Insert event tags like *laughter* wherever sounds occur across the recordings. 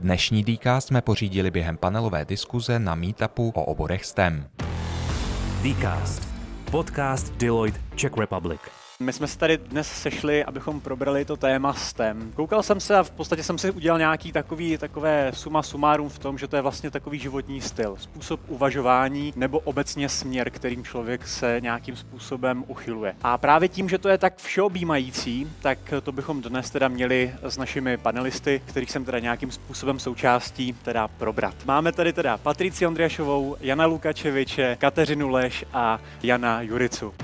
Dnešní Dcast jsme pořídili během panelové diskuze na meetupu o oborech STEM. Dcast. Podcast Deloitte Czech Republic. My jsme se tady dnes sešli, abychom probrali to téma STEM. Koukal jsem se a v podstatě jsem si udělal nějaký takový, takové suma sumárum v tom, že to je vlastně takový životní styl, způsob uvažování nebo obecně směr, kterým člověk se nějakým způsobem uchyluje. A právě tím, že to je tak všeobjímající, tak to bychom dnes teda měli s našimi panelisty, kterých jsem teda nějakým způsobem součástí, teda probrat. Máme tady teda Patrici Ondriašovou, Jana Lukačeviče, Kateřinu Leš a Jana Juricu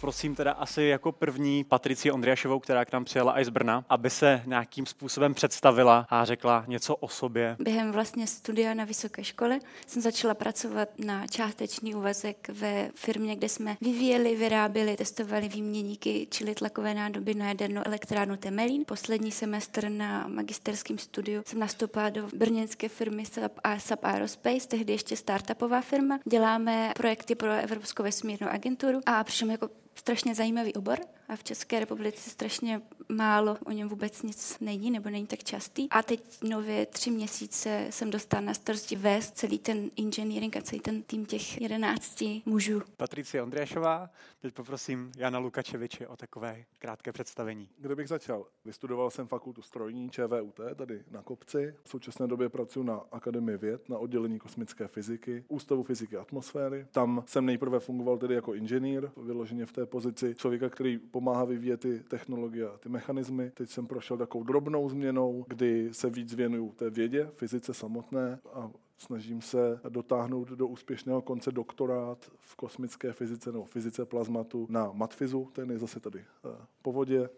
poprosím teda asi jako první Patrici Ondriašovou, která k nám přijela i z Brna, aby se nějakým způsobem představila a řekla něco o sobě. Během vlastně studia na vysoké škole jsem začala pracovat na částečný úvazek ve firmě, kde jsme vyvíjeli, vyráběli, testovali výměníky, čili tlakové nádoby na jadernou elektrárnu Temelín. Poslední semestr na magisterském studiu jsem nastoupila do brněnské firmy SAP, a SAP Aerospace, tehdy ještě startupová firma. Děláme projekty pro Evropskou vesmírnou agenturu a přišel jako strašně zajímavý obor a v České republice strašně málo o něm vůbec nic není nebo není tak častý. A teď nově tři měsíce jsem dostala na starosti vést celý ten engineering a celý ten tým těch jedenácti mužů. Patricie Ondriašová, teď poprosím Jana Lukačeviče o takové krátké představení. Kde bych začal? Vystudoval jsem fakultu strojní ČVUT tady na Kopci. V současné době pracuji na Akademii věd, na oddělení kosmické fyziky, Ústavu fyziky atmosféry. Tam jsem nejprve fungoval tedy jako inženýr, vyloženě v té pozici člověka, který pomáhá vyvíjet ty technologie a ty mechanismy. Teď jsem prošel takovou drobnou změnou, kdy se víc věnuju té vědě, fyzice samotné a snažím se dotáhnout do úspěšného konce doktorát v kosmické fyzice nebo fyzice plazmatu na Matfizu, ten je zase tady eh, po vodě.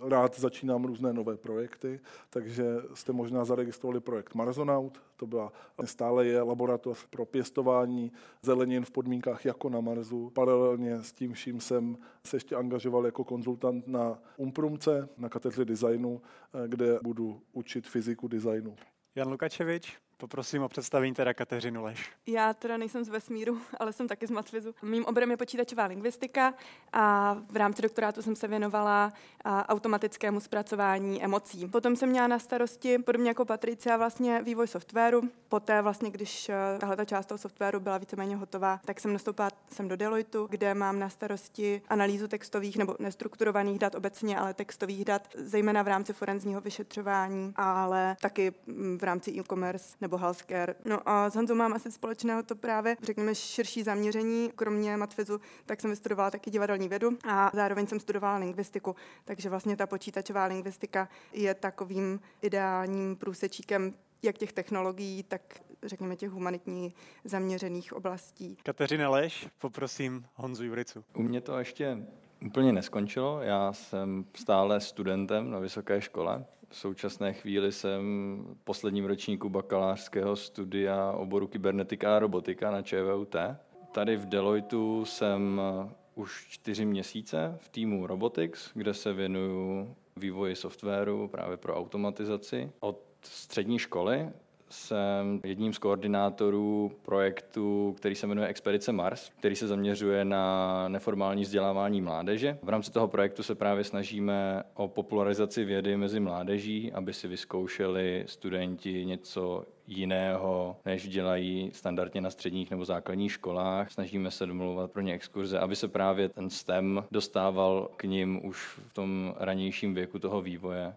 Rád začínám různé nové projekty, takže jste možná zaregistrovali projekt Marsonaut, to byla stále je laboratoř pro pěstování zelenin v podmínkách jako na Marsu. Paralelně s tím vším jsem se ještě angažoval jako konzultant na Umprumce, na katedře designu, eh, kde budu učit fyziku designu. Jan Lukačevič, Poprosím o představení teda Kateřinu Leš. Já teda nejsem z vesmíru, ale jsem taky z Matvizu. Mým oborem je počítačová lingvistika a v rámci doktorátu jsem se věnovala automatickému zpracování emocí. Potom jsem měla na starosti, podobně jako Patricia, vlastně vývoj softwaru. Poté vlastně, když e, tahle ta část toho softwaru byla víceméně hotová, tak jsem nastoupila jsem do Deloitu, kde mám na starosti analýzu textových nebo nestrukturovaných dat obecně, ale textových dat, zejména v rámci forenzního vyšetřování, ale taky v rámci e-commerce nebo healthcare. No a s Hanzou mám asi společného to právě, řekněme, širší zaměření. Kromě matfizu, tak jsem vystudovala taky divadelní vědu a zároveň jsem studovala lingvistiku. Takže vlastně ta počítačová lingvistika je takovým ideálním průsečíkem jak těch technologií, tak řekněme těch humanitní zaměřených oblastí. Kateřina Leš, poprosím Honzu Juricu. U mě to ještě úplně neskončilo. Já jsem stále studentem na vysoké škole. V současné chvíli jsem v posledním ročníku bakalářského studia oboru kybernetika a robotika na ČVUT. Tady v Deloitu jsem už čtyři měsíce v týmu Robotics, kde se věnuju vývoji softwaru právě pro automatizaci. Od střední školy jsem jedním z koordinátorů projektu, který se jmenuje Expedice Mars, který se zaměřuje na neformální vzdělávání mládeže. V rámci toho projektu se právě snažíme o popularizaci vědy mezi mládeží, aby si vyzkoušeli studenti něco jiného, než dělají standardně na středních nebo základních školách. Snažíme se domluvat pro ně exkurze, aby se právě ten STEM dostával k ním už v tom ranějším věku toho vývoje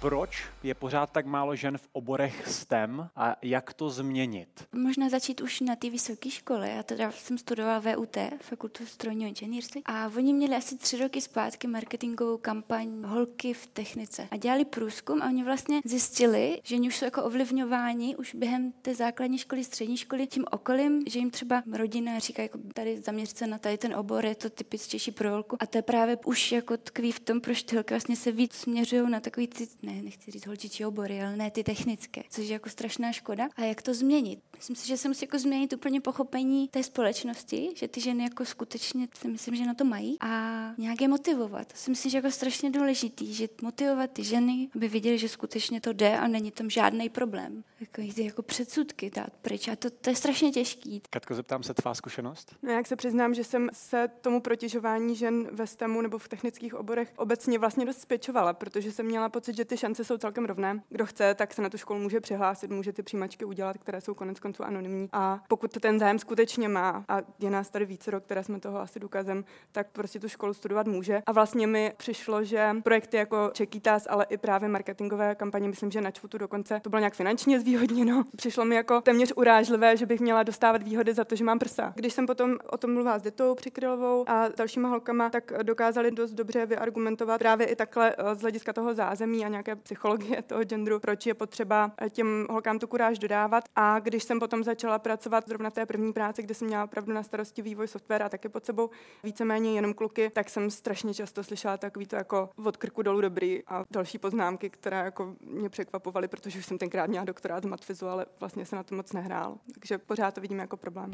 proč je pořád tak málo žen v oborech STEM a jak to změnit? Možná začít už na té vysoké škole. Já teda jsem studovala VUT, Fakultu strojního inženýrství, a oni měli asi tři roky zpátky marketingovou kampaň Holky v technice. A dělali průzkum a oni vlastně zjistili, že oni už jsou jako ovlivňováni už během té základní školy, střední školy tím okolím, že jim třeba rodina říká, jako tady zaměřit se na tady ten obor, je to typičtější pro holku. A to je právě už jako tkví v tom, proč ty holky vlastně se víc směřují na takový ty ne, nechci říct holčičí obory, ale ne ty technické, což je jako strašná škoda. A jak to změnit? Myslím si, že se musí jako změnit úplně pochopení té společnosti, že ty ženy jako skutečně si myslím, že na to mají a nějak je motivovat. To si myslím, že jako strašně důležitý, že motivovat ty ženy, aby viděli, že skutečně to jde a není tam žádný problém. Jako jít jako předsudky dát pryč a to, to je strašně těžký. Katko, zeptám se tvá zkušenost? No, jak se přiznám, že jsem se tomu protěžování žen ve STEMu nebo v technických oborech obecně vlastně dost spěčovala, protože jsem měla pocit, že ty šance jsou celkem rovné. Kdo chce, tak se na tu školu může přihlásit, může ty přijímačky udělat, které jsou konec konců anonymní. A pokud ten zájem skutečně má, a je nás tady více rok, které jsme toho asi důkazem, tak prostě tu školu studovat může. A vlastně mi přišlo, že projekty jako Čekýtas, ale i právě marketingové kampaně, myslím, že na Čvutu dokonce to bylo nějak finančně *laughs* zvýhodněno. Přišlo mi jako téměř urážlivé, že bych měla dostávat výhody za to, že mám prsa. Když jsem potom o tom mluvila s Ditou Přikrylovou a dalšíma holkama, tak dokázali dost dobře vyargumentovat právě i takhle eh, z hlediska toho zázemí a nějaké psychologie toho genderu, proč je potřeba eh, těm holkám tu kuráž dodávat. A když jsem potom začala pracovat zrovna v té první práci, kde jsem měla opravdu na starosti vývoj software a taky pod sebou víceméně jenom kluky, tak jsem strašně často slyšela takový to jako od krku dolů dobrý a další poznámky, které jako mě překvapovaly, protože už jsem tenkrát měla doktorát z matfizu, ale vlastně se na to moc nehrál. Takže pořád to vidím jako problém.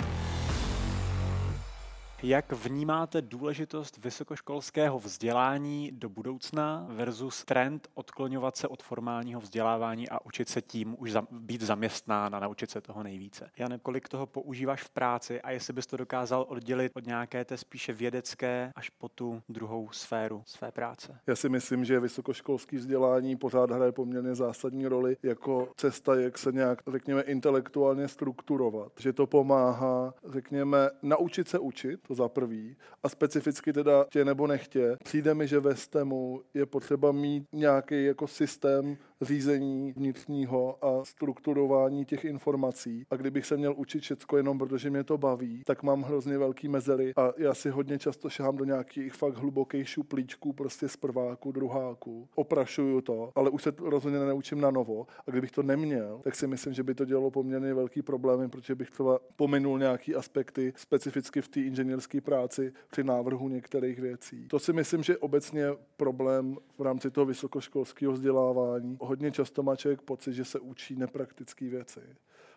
Jak vnímáte důležitost vysokoškolského vzdělání do budoucna versus trend odkloňovat se od formálního vzdělávání a učit se tím už za, být zaměstnán a naučit se toho nejvíce? Jan, kolik toho používáš v práci a jestli bys to dokázal oddělit od nějaké té spíše vědecké až po tu druhou sféru své práce? Já si myslím, že vysokoškolské vzdělání pořád hraje poměrně zásadní roli jako cesta, jak se nějak, řekněme, intelektuálně strukturovat. Že to pomáhá, řekněme, naučit se učit, to za prvý. A specificky teda tě nebo nechtě, přijde mi, že ve STEMu je potřeba mít nějaký jako systém řízení vnitřního a strukturování těch informací. A kdybych se měl učit všecko jenom protože mě to baví, tak mám hrozně velký mezery a já si hodně často šahám do nějakých fakt hlubokých šuplíčků, prostě z prváku, druháku. Oprašuju to, ale už se rozhodně nenaučím na novo. A kdybych to neměl, tak si myslím, že by to dělalo poměrně velký problémy, protože bych třeba pominul nějaký aspekty specificky v té inženýrské práci při návrhu některých věcí. To si myslím, že obecně problém v rámci toho vysokoškolského vzdělávání hodně často má člověk pocit, že se učí nepraktické věci,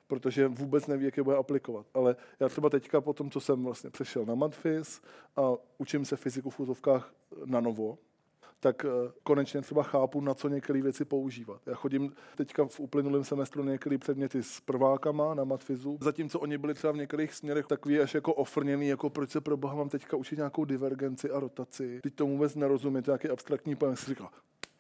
protože vůbec neví, jak je bude aplikovat. Ale já třeba teďka po tom, co jsem vlastně přešel na Matfis a učím se fyziku v úzovkách na novo, tak eh, konečně třeba chápu, na co některé věci používat. Já chodím teďka v uplynulém semestru některé předměty s prvákama na matfizu, zatímco oni byli třeba v některých směrech takový až jako ofrněný, jako proč se pro boha mám teďka učit nějakou divergenci a rotaci. Teď tomu vůbec nerozumím, to je nějaký abstraktní pojem. Si říkal,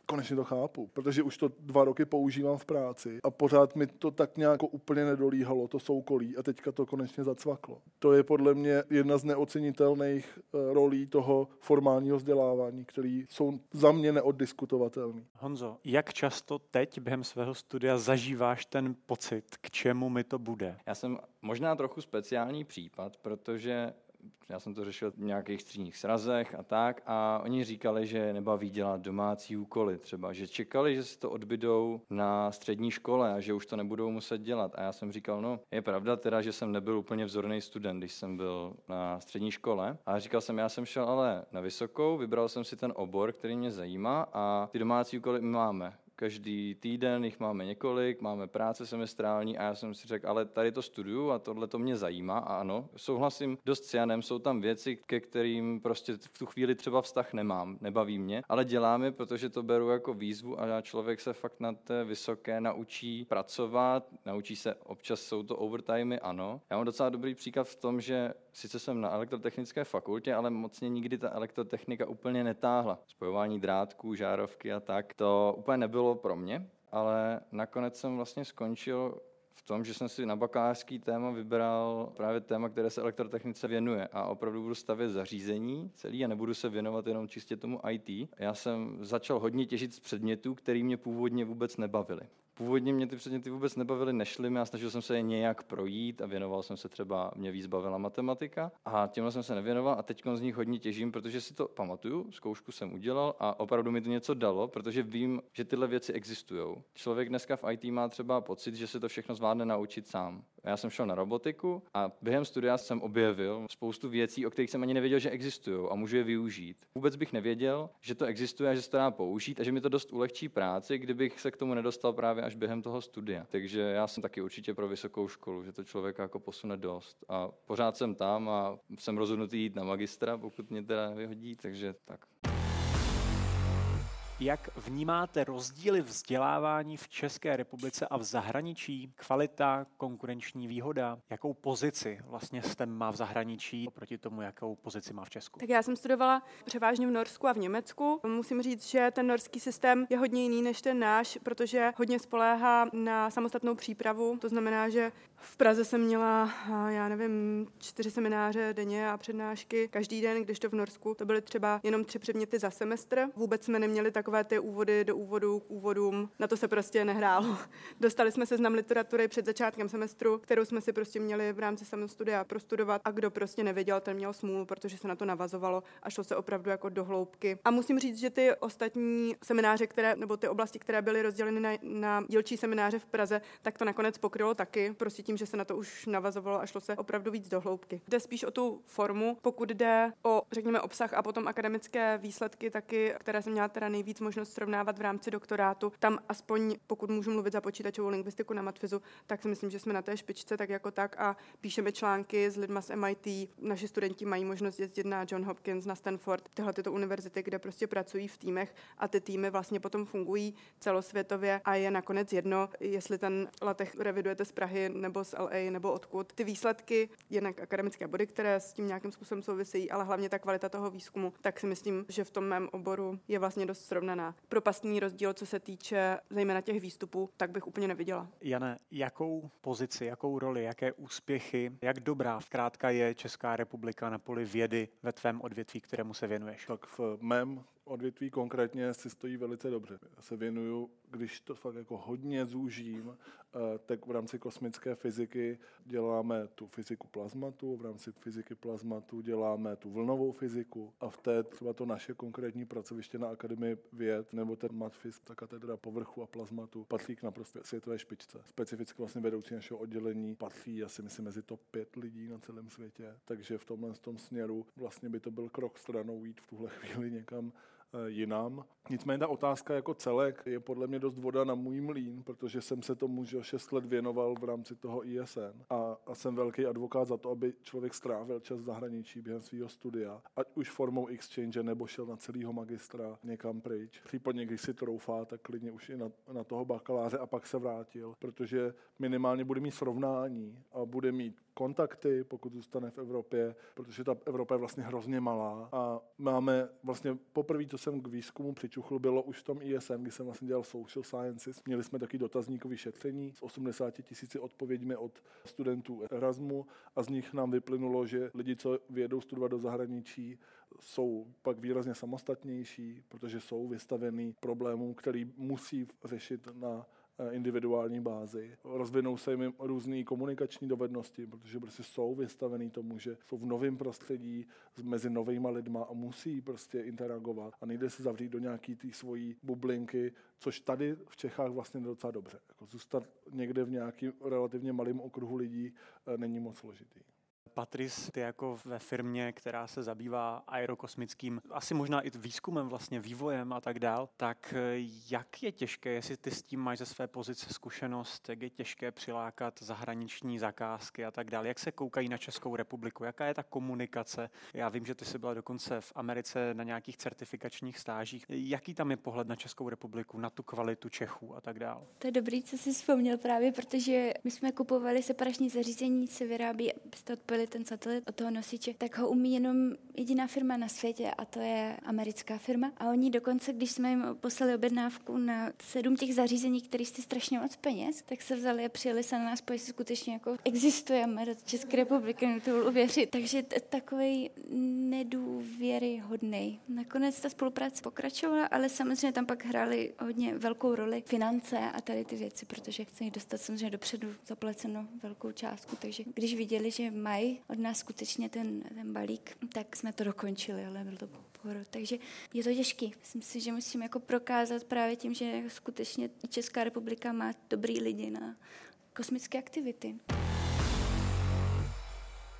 konečně to chápu, protože už to dva roky používám v práci a pořád mi to tak nějak úplně nedolíhalo, to soukolí a teďka to konečně zacvaklo. To je podle mě jedna z neocenitelných eh, rolí toho formálního vzdělávání, který jsou za mě neoddiskutovatelný. Honzo, jak často teď během svého studia zažíváš ten pocit, k čemu mi to bude? Já jsem možná trochu speciální případ, protože já jsem to řešil v nějakých středních srazech a tak a oni říkali, že nebaví dělat domácí úkoly třeba, že čekali, že si to odbydou na střední škole a že už to nebudou muset dělat. A já jsem říkal, no je pravda teda, že jsem nebyl úplně vzorný student, když jsem byl na střední škole. A říkal jsem, já jsem šel ale na vysokou, vybral jsem si ten obor, který mě zajímá a ty domácí úkoly máme každý týden jich máme několik, máme práce semestrální a já jsem si řekl, ale tady to studuju a tohle to mě zajímá a ano, souhlasím dost s Janem, jsou tam věci, ke kterým prostě v tu chvíli třeba vztah nemám, nebaví mě, ale děláme, protože to beru jako výzvu a člověk se fakt na té vysoké naučí pracovat, naučí se, občas jsou to overtimey, ano. Já mám docela dobrý příklad v tom, že sice jsem na elektrotechnické fakultě, ale mocně nikdy ta elektrotechnika úplně netáhla. Spojování drátků, žárovky a tak, to úplně nebylo pro mě, ale nakonec jsem vlastně skončil v tom, že jsem si na bakalářský téma vybral právě téma, které se elektrotechnice věnuje a opravdu budu stavět zařízení celý a nebudu se věnovat jenom čistě tomu IT. Já jsem začal hodně těžit z předmětů, který mě původně vůbec nebavily Původně mě ty předměty vůbec nebavily, nešly mi a snažil jsem se je nějak projít a věnoval jsem se třeba, mě víc bavila matematika a těmhle jsem se nevěnoval a teď z nich hodně těžím, protože si to pamatuju, zkoušku jsem udělal a opravdu mi to něco dalo, protože vím, že tyhle věci existují. Člověk dneska v IT má třeba pocit, že se to všechno zvládne naučit sám. Já jsem šel na robotiku a během studia jsem objevil spoustu věcí, o kterých jsem ani nevěděl, že existují a můžu je využít. Vůbec bych nevěděl, že to existuje a že se to dá použít a že mi to dost ulehčí práci, kdybych se k tomu nedostal právě až během toho studia. Takže já jsem taky určitě pro vysokou školu, že to člověka jako posune dost. A pořád jsem tam a jsem rozhodnutý jít na magistra, pokud mě teda vyhodí, takže tak. Jak vnímáte rozdíly vzdělávání v České republice a v zahraničí? Kvalita, konkurenční výhoda? Jakou pozici vlastně STEM má v zahraničí oproti tomu, jakou pozici má v Česku? Tak já jsem studovala převážně v Norsku a v Německu. Musím říct, že ten norský systém je hodně jiný než ten náš, protože hodně spoléhá na samostatnou přípravu. To znamená, že v Praze jsem měla, já nevím, čtyři semináře denně a přednášky každý den, když to v Norsku to byly třeba jenom tři předměty za semestr. Vůbec jsme neměli takové ty úvody do úvodu k úvodům. Na to se prostě nehrálo. *laughs* Dostali jsme seznam literatury před začátkem semestru, kterou jsme si prostě měli v rámci samostudia prostudovat a kdo prostě nevěděl, ten měl smůlu, protože se na to navazovalo a šlo se opravdu jako do hloubky. A musím říct, že ty ostatní semináře, které, nebo ty oblasti, které byly rozděleny na, na dílčí semináře v Praze, tak to nakonec pokrylo taky. Prostě tím, že se na to už navazovalo a šlo se opravdu víc do hloubky. Jde spíš o tu formu, pokud jde o, řekněme, obsah a potom akademické výsledky taky, které jsem měla teda nejvíc možnost srovnávat v rámci doktorátu. Tam aspoň, pokud můžu mluvit za počítačovou lingvistiku na Matfizu, tak si myslím, že jsme na té špičce tak jako tak a píšeme články s lidma z MIT. Naši studenti mají možnost jezdit na John Hopkins, na Stanford, tyhle tyto univerzity, kde prostě pracují v týmech a ty týmy vlastně potom fungují celosvětově a je nakonec jedno, jestli ten latech revidujete z Prahy nebo z LA nebo odkud. Ty výsledky, jednak akademické body, které s tím nějakým způsobem souvisejí, ale hlavně ta kvalita toho výzkumu, tak si myslím, že v tom mém oboru je vlastně dost srovnaná. Propastný rozdíl, co se týče zejména těch výstupů, tak bych úplně neviděla. Jane, jakou pozici, jakou roli, jaké úspěchy, jak dobrá zkrátka je Česká republika na poli vědy ve tvém odvětví, kterému se věnuješ? Tak v mém odvětví konkrétně si stojí velice dobře. Já se věnuju, když to fakt jako hodně zúžím, eh, tak v rámci kosmické fyziky děláme tu fyziku plazmatu, v rámci fyziky plazmatu děláme tu vlnovou fyziku a v té třeba to naše konkrétní pracoviště na Akademii věd nebo ten matfis, ta katedra povrchu a plazmatu patří k naprosto světové špičce. Specificky vlastně vedoucí našeho oddělení patří asi myslím mezi top pět lidí na celém světě, takže v tomhle tom směru vlastně by to byl krok stranou jít v tuhle chvíli někam jinam. Nicméně ta otázka jako celek je podle mě dost voda na můj mlín, protože jsem se tomu že 6 let věnoval v rámci toho ISN a, a jsem velký advokát za to, aby člověk strávil čas v zahraničí během svého studia, ať už formou exchange nebo šel na celého magistra někam pryč. Případně, když si troufá, tak klidně už i na, na toho bakaláře a pak se vrátil, protože minimálně bude mít srovnání a bude mít kontakty, pokud zůstane v Evropě, protože ta Evropa je vlastně hrozně malá a máme vlastně poprvé, co jsem k výzkumu přičuchl, bylo už v tom ISM, kdy jsem vlastně dělal social sciences. Měli jsme taky dotazníkové šetření s 80 tisíci odpověďmi od studentů Erasmu a z nich nám vyplynulo, že lidi, co vědou studovat do zahraničí, jsou pak výrazně samostatnější, protože jsou vystavení problémům, který musí řešit na individuální bázi. Rozvinou se jim různé komunikační dovednosti, protože prostě jsou vystavený tomu, že jsou v novém prostředí mezi novýma lidma a musí prostě interagovat a nejde se zavřít do nějaký té svojí bublinky, což tady v Čechách vlastně docela dobře. Jako zůstat někde v nějakém relativně malém okruhu lidí eh, není moc složitý. Patris, ty jako ve firmě, která se zabývá aerokosmickým, asi možná i výzkumem, vlastně vývojem a tak dál, tak eh, jak je těžké, jestli ty s tím máš ze své pozice zkušenost, jak je těžké přilákat zahraniční zakázky a tak dále, jak se koukají na Českou republiku, jaká je ta komunikace? Já vím, že ty jsi byla dokonce v Americe na nějakých certifikačních stážích. Jaký tam je pohled na Českou republiku, na tu kvalitu Čechů a tak dále? To je dobrý, co jsi vzpomněl právě, protože my jsme kupovali separační zařízení, se vyrábí, byste postavili ten satelit od toho nosiče, tak ho umí jenom jediná firma na světě a to je americká firma. A oni dokonce, když jsme jim poslali objednávku na sedm těch zařízení, které si strašně moc peněz, tak se vzali a přijeli se na nás, pojď skutečně jako existujeme do České republiky, to uvěřit. Takže t- takový nedůvěryhodný. Nakonec ta spolupráce pokračovala, ale samozřejmě tam pak hrály hodně velkou roli finance a tady ty věci, protože chci dostat samozřejmě dopředu zaplaceno velkou částku. Takže když viděli, že mají od nás skutečně ten, ten balík, tak jsme to dokončili, ale byl to pohodu. Takže je to těžký. Myslím si, že musím jako prokázat právě tím, že skutečně Česká republika má dobrý lidi na kosmické aktivity.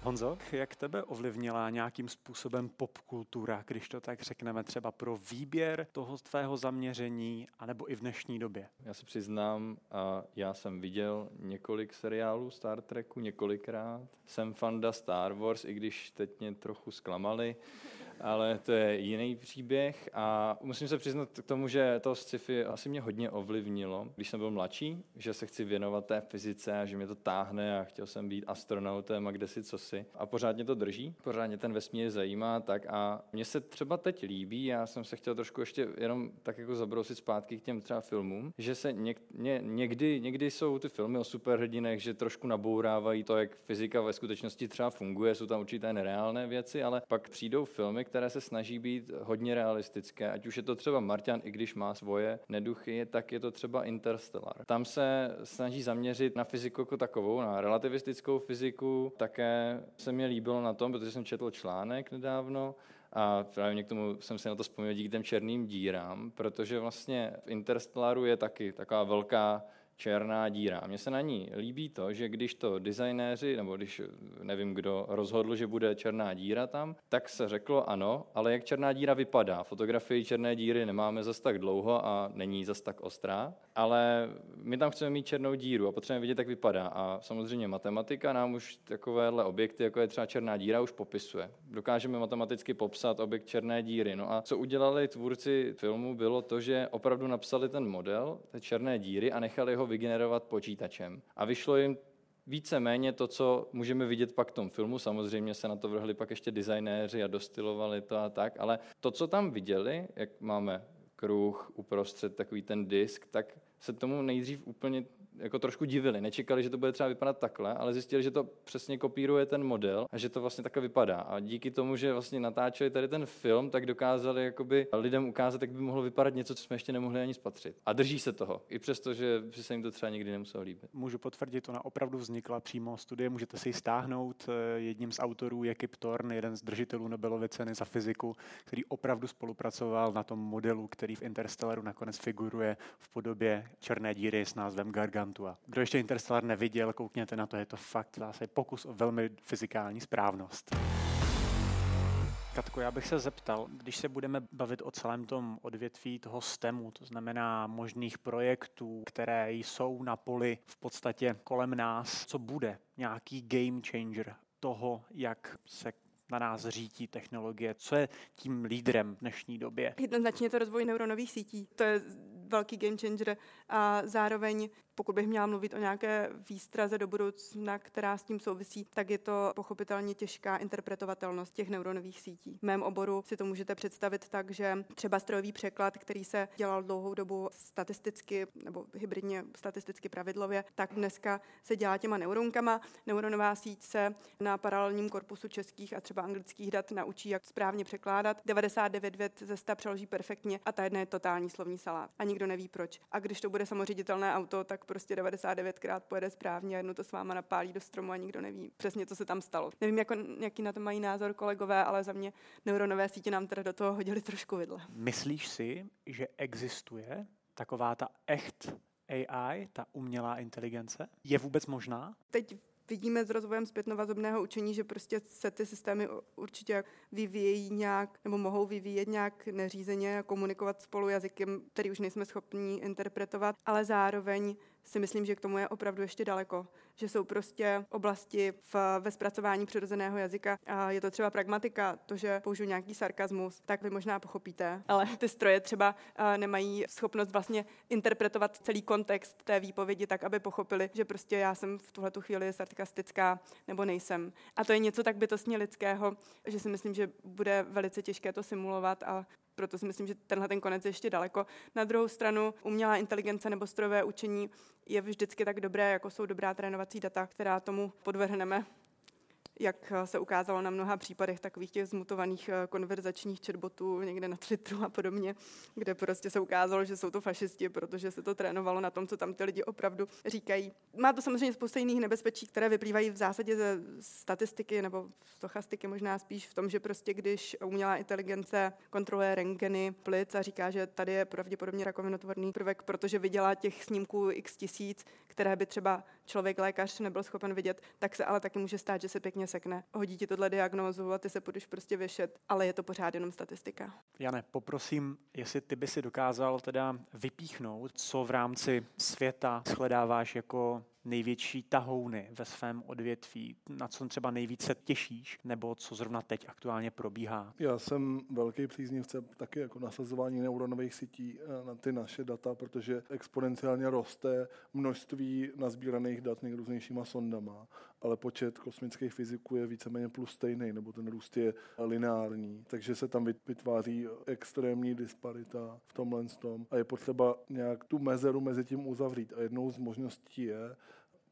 Honzo, jak tebe ovlivnila nějakým způsobem popkultura, když to tak řekneme, třeba pro výběr toho tvého zaměření, anebo i v dnešní době? Já se přiznám, a já jsem viděl několik seriálů Star Treku několikrát. Jsem fanda Star Wars, i když teď mě trochu zklamali ale to je jiný příběh a musím se přiznat k tomu, že to sci-fi asi mě hodně ovlivnilo, když jsem byl mladší, že se chci věnovat té fyzice a že mě to táhne a chtěl jsem být astronautem a kde si. A pořád mě to drží, pořád mě ten vesmír zajímá tak a mně se třeba teď líbí, já jsem se chtěl trošku ještě jenom tak jako zabrousit zpátky k těm třeba filmům, že se něk, ně, někdy, někdy jsou ty filmy o superhrdinech, že trošku nabourávají to, jak fyzika ve skutečnosti třeba funguje, jsou tam určité nereálné věci, ale pak přijdou filmy, které se snaží být hodně realistické, ať už je to třeba Martian, i když má svoje neduchy, tak je to třeba Interstellar. Tam se snaží zaměřit na fyziku jako takovou, na relativistickou fyziku. Také se mi líbilo na tom, protože jsem četl článek nedávno, a právě k tomu jsem si na to vzpomněl díky těm černým dírám, protože vlastně v Interstellaru je taky taková velká černá díra. Mně se na ní líbí to, že když to designéři, nebo když nevím kdo rozhodl, že bude černá díra tam, tak se řeklo ano, ale jak černá díra vypadá. Fotografii černé díry nemáme zas tak dlouho a není zas tak ostrá, ale my tam chceme mít černou díru a potřebujeme vidět, jak vypadá. A samozřejmě matematika nám už takovéhle objekty, jako je třeba černá díra, už popisuje. Dokážeme matematicky popsat objekt černé díry. No a co udělali tvůrci filmu, bylo to, že opravdu napsali ten model té černé díry a nechali ho vygenerovat počítačem. A vyšlo jim více-méně to, co můžeme vidět pak v tom filmu. Samozřejmě se na to vrhli pak ještě designéři a dostylovali to a tak, ale to, co tam viděli, jak máme kruh uprostřed takový ten disk, tak se tomu nejdřív úplně jako trošku divili. Nečekali, že to bude třeba vypadat takhle, ale zjistili, že to přesně kopíruje ten model a že to vlastně takhle vypadá. A díky tomu, že vlastně natáčeli tady ten film, tak dokázali jakoby lidem ukázat, jak by mohlo vypadat něco, co jsme ještě nemohli ani spatřit. A drží se toho, i přesto, že, se jim to třeba nikdy nemuselo líbit. Můžu potvrdit, ona opravdu vznikla přímo studie, můžete si ji stáhnout. Eh, jedním z autorů je Kip Thorne, jeden z držitelů Nobelovy ceny za fyziku, který opravdu spolupracoval na tom modelu, který v Interstellaru nakonec figuruje v podobě černé díry s názvem Gargantua. Kdo ještě Interstellar neviděl, koukněte na to, je to fakt zase pokus o velmi fyzikální správnost. Katko, já bych se zeptal, když se budeme bavit o celém tom odvětví toho STEMu, to znamená možných projektů, které jsou na poli v podstatě kolem nás, co bude nějaký game changer toho, jak se na nás řítí technologie? Co je tím lídrem v dnešní době? Jednoznačně to rozvoj neuronových sítí. To je velký game changer a zároveň pokud bych měla mluvit o nějaké výstraze do budoucna, která s tím souvisí, tak je to pochopitelně těžká interpretovatelnost těch neuronových sítí. V mém oboru si to můžete představit tak, že třeba strojový překlad, který se dělal dlouhou dobu statisticky nebo hybridně statisticky pravidlově, tak dneska se dělá těma neuronkama. Neuronová síť se na paralelním korpusu českých a třeba anglických dat naučí, jak správně překládat. 99 vět ze 100 přeloží perfektně a ta jedna je totální slovní salát. A nikdo neví proč. A když to bude samoředitelné auto, tak prostě 99krát pojede správně a jednu to s váma napálí do stromu a nikdo neví přesně, co se tam stalo. Nevím, jako, jaký na to mají názor kolegové, ale za mě neuronové sítě nám teda do toho hodili trošku vidle. Myslíš si, že existuje taková ta echt AI, ta umělá inteligence? Je vůbec možná? Teď vidíme s rozvojem zpětnovazobného učení, že prostě se ty systémy určitě vyvíjejí nějak, nebo mohou vyvíjet nějak neřízeně a komunikovat spolu jazykem, který už nejsme schopni interpretovat, ale zároveň si myslím, že k tomu je opravdu ještě daleko. Že jsou prostě oblasti v, ve zpracování přirozeného jazyka a je to třeba pragmatika, to, že použiju nějaký sarkazmus, tak vy možná pochopíte, ale ty stroje třeba nemají schopnost vlastně interpretovat celý kontext té výpovědi tak, aby pochopili, že prostě já jsem v tuhle chvíli sarkastická nebo nejsem. A to je něco tak bytostně lidského, že si myslím, že bude velice těžké to simulovat a proto si myslím, že tenhle ten konec je ještě daleko. Na druhou stranu umělá inteligence nebo strojové učení je vždycky tak dobré, jako jsou dobrá trénovací data, která tomu podvrhneme jak se ukázalo na mnoha případech takových těch zmutovaných eh, konverzačních chatbotů někde na Twitteru a podobně, kde prostě se ukázalo, že jsou to fašisti, protože se to trénovalo na tom, co tam ty lidi opravdu říkají. Má to samozřejmě spousta jiných nebezpečí, které vyplývají v zásadě ze statistiky nebo stochastiky možná spíš v tom, že prostě když umělá inteligence kontroluje rengeny plic a říká, že tady je pravděpodobně rakovinotvorný prvek, protože viděla těch snímků x tisíc, které by třeba člověk lékař nebyl schopen vidět, tak se ale taky může stát, že se pěkně sekne, hodí ti tohle diagnózu a ty se budeš prostě věšet, ale je to pořád jenom statistika. Jane, poprosím, jestli ty by si dokázal teda vypíchnout, co v rámci světa shledáváš jako největší tahouny ve svém odvětví, na co třeba nejvíce těšíš, nebo co zrovna teď aktuálně probíhá? Já jsem velký příznivce taky jako nasazování neuronových sítí eh, na ty naše data, protože exponenciálně roste množství nazbíraných dat nejrůznějšíma sondama, ale počet kosmických fyziků je víceméně plus stejný, nebo ten růst je lineární, takže se tam vytváří extrémní disparita v tomhle tom. A je potřeba nějak tu mezeru mezi tím uzavřít. A jednou z možností je,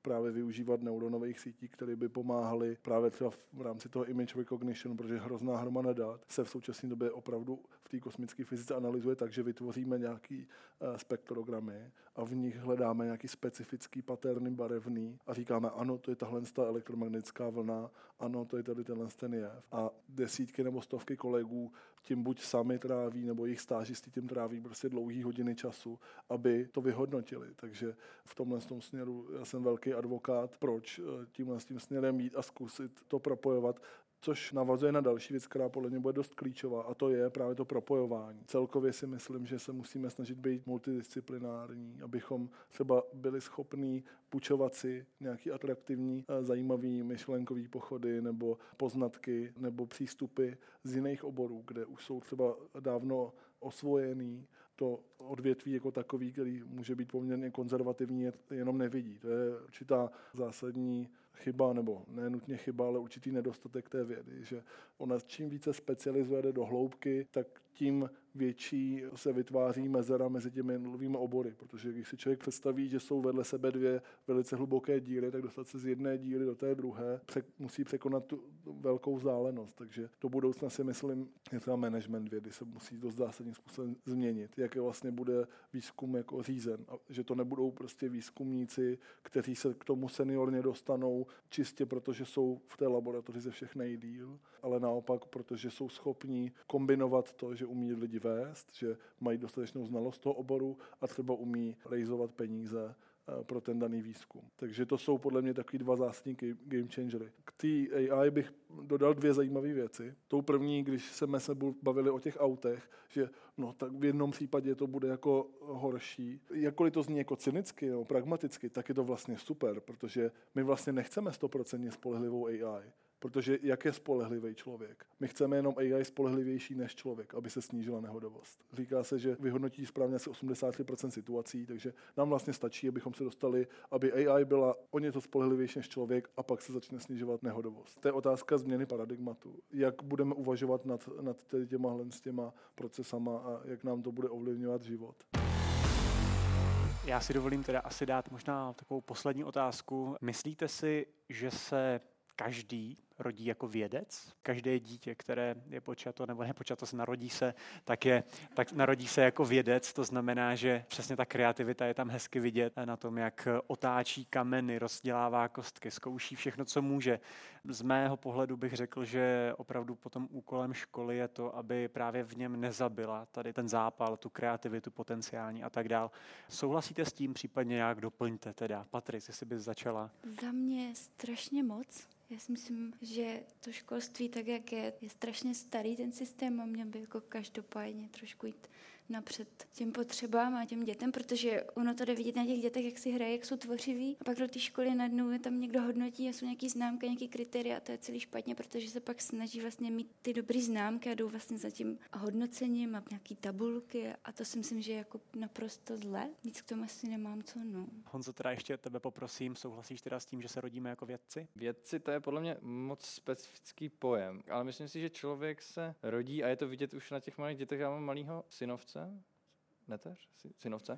právě využívat neuronových sítí, které by pomáhaly právě třeba v rámci toho image recognition, protože hrozná hromada dat se v současné době opravdu v té kosmické fyzice analyzuje tak, že vytvoříme nějaký uh, spektrogramy a v nich hledáme nějaký specifický paterny barevný a říkáme, ano, to je tahle ta elektromagnetická vlna, ano, to je tady tenhle ten jev. A desítky nebo stovky kolegů tím buď sami tráví, nebo jejich stážisti tím tráví prostě dlouhý hodiny času, aby to vyhodnotili. Takže v tomhle tom směru já jsem velký advokát, proč eh, tímhle s tím směrem jít a zkusit to propojovat což navazuje na další věc, která podle mě bude dost klíčová, a to je právě to propojování. Celkově si myslím, že se musíme snažit být multidisciplinární, abychom třeba byli schopní půjčovat si nějaký atraktivní, eh, zajímavý myšlenkový pochody nebo poznatky nebo přístupy z jiných oborů, kde už jsou třeba dávno osvojený, to odvětví jako takový, který může být poměrně konzervativní, jenom nevidí. To je určitá zásadní chyba, nebo ne nutně chyba, ale určitý nedostatek té vědy, že ona čím více specializuje do hloubky, tak tím větší se vytváří mezera mezi těmi jednotlivými obory, protože když si člověk představí, že jsou vedle sebe dvě velice hluboké díry, tak dostat se z jedné díry do té druhé musí překonat tu velkou vzdálenost. Takže do budoucna si myslím, že třeba management vědy se musí dost zásadním způsobem změnit, jak vlastně bude výzkum jako řízen. A že to nebudou prostě výzkumníci, kteří se k tomu seniorně dostanou čistě proto, že jsou v té laboratoři ze všech nejdíl, ale naopak, protože jsou schopní kombinovat to, že umí lidi vést, že mají dostatečnou znalost toho oboru a třeba umí rejzovat peníze pro ten daný výzkum. Takže to jsou podle mě takový dva zásadní game changery. K té AI bych dodal dvě zajímavé věci. Tou první, když jsme se bavili o těch autech, že no tak v jednom případě to bude jako horší. Jakkoliv to zní jako cynicky, no, pragmaticky, tak je to vlastně super, protože my vlastně nechceme stoprocentně spolehlivou AI Protože jak je spolehlivý člověk? My chceme jenom AI spolehlivější než člověk, aby se snížila nehodovost. Říká se, že vyhodnotí správně asi 83% situací, takže nám vlastně stačí, abychom se dostali, aby AI byla o něco spolehlivější než člověk a pak se začne snižovat nehodovost. To je otázka změny paradigmatu. Jak budeme uvažovat nad, nad těma, s těma procesama a jak nám to bude ovlivňovat život. Já si dovolím teda asi dát možná takovou poslední otázku. Myslíte si, že se každý rodí jako vědec. Každé dítě, které je počato nebo nepočato, se narodí se, tak, je, tak narodí se jako vědec. To znamená, že přesně ta kreativita je tam hezky vidět na tom, jak otáčí kameny, rozdělává kostky, zkouší všechno, co může. Z mého pohledu bych řekl, že opravdu potom úkolem školy je to, aby právě v něm nezabila tady ten zápal, tu kreativitu potenciální a tak dál. Souhlasíte s tím, případně jak doplňte teda. Patrice, jestli bys začala. Za mě strašně moc. Já si myslím, že to školství, tak jak je, je strašně starý ten systém a měl by jako každopádně trošku jít napřed těm potřebám a těm dětem, protože ono to jde vidět na těch dětech, jak si hraje, jak jsou tvořiví. A pak do té školy najednou je tam někdo hodnotí a jsou nějaký známky, nějaký kritéria a to je celý špatně, protože se pak snaží vlastně mít ty dobré známky a jdou vlastně za tím hodnocením a nějaký tabulky a to si myslím, že je jako naprosto zle. Nic k tomu asi nemám co no. Honzo, teda ještě tebe poprosím, souhlasíš teda s tím, že se rodíme jako vědci? Vědci to je podle mě moc specifický pojem, ale myslím si, že člověk se rodí a je to vidět už na těch malých dětech. Já mám malého synovce, synopse? Netter? Synopse?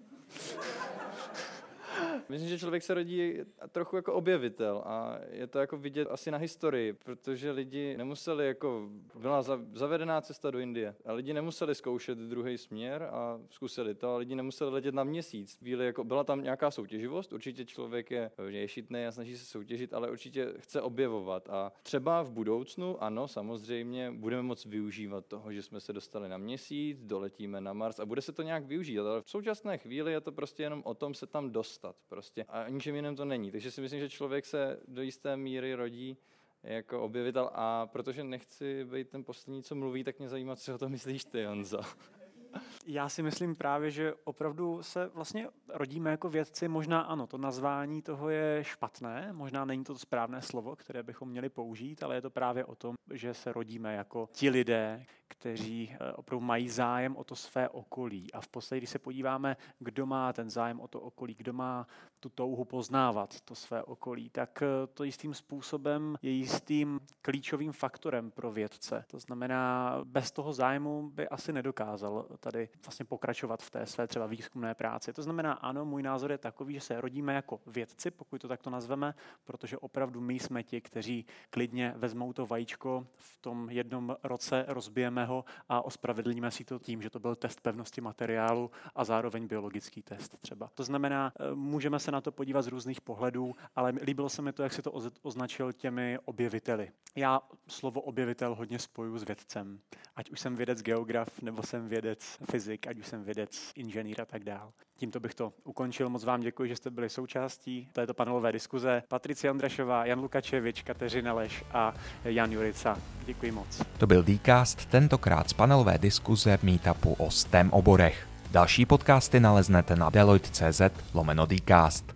Myslím, že člověk se rodí trochu jako objevitel a je to jako vidět asi na historii, protože lidi nemuseli jako, byla zavedená cesta do Indie a lidi nemuseli zkoušet druhý směr a zkusili to a lidi nemuseli letět na měsíc. Chvíli jako byla tam nějaká soutěživost, určitě člověk je, je šitný a snaží se soutěžit, ale určitě chce objevovat a třeba v budoucnu, ano, samozřejmě budeme moct využívat toho, že jsme se dostali na měsíc, doletíme na Mars a bude se to nějak využít, ale v současné chvíli je to prostě jenom o tom se tam dostat prostě. A ničem jiném to není. Takže si myslím, že člověk se do jisté míry rodí jako objevitel a protože nechci být ten poslední, co mluví, tak mě zajímá, co o to myslíš ty, Honzo. *laughs* Já si myslím právě, že opravdu se vlastně rodíme jako vědci. Možná ano, to nazvání toho je špatné, možná není to správné slovo, které bychom měli použít, ale je to právě o tom, že se rodíme jako ti lidé, kteří eh, opravdu mají zájem o to své okolí. A v podstatě, když se podíváme, kdo má ten zájem o to okolí, kdo má tu touhu poznávat to své okolí, tak eh, to jistým způsobem je jistým klíčovým faktorem pro vědce. To znamená, bez toho zájmu by asi nedokázal tady vlastně pokračovat v té své třeba výzkumné práci. To znamená, ano, můj názor je takový, že se rodíme jako vědci, pokud to takto nazveme, protože opravdu my jsme ti, kteří klidně vezmou to vajíčko v tom jednom roce, rozbijeme ho a ospravedlníme si to tím, že to byl test pevnosti materiálu a zároveň biologický test třeba. To znamená, eh, můžeme se na to podívat z různých pohledů, ale líbilo se mi to, jak si to označil těmi objeviteli. Já slovo objevitel hodně spoju s vědcem. Ať už jsem vědec geograf, nebo jsem vědec fyzik, ať už jsem vědec inženýr a tak dál. Tímto bych to ukončil. Moc vám děkuji, že jste byli součástí této panelové diskuze. Patricia Andrašová, Jan Lukačevič, Kateřina Leš a Jan Jurica. Děkuji moc. To byl Dcast, tentokrát z panelové diskuze Meetupu o STEM oborech. Další podcasty naleznete na deloitte.cz lomeno Dcast.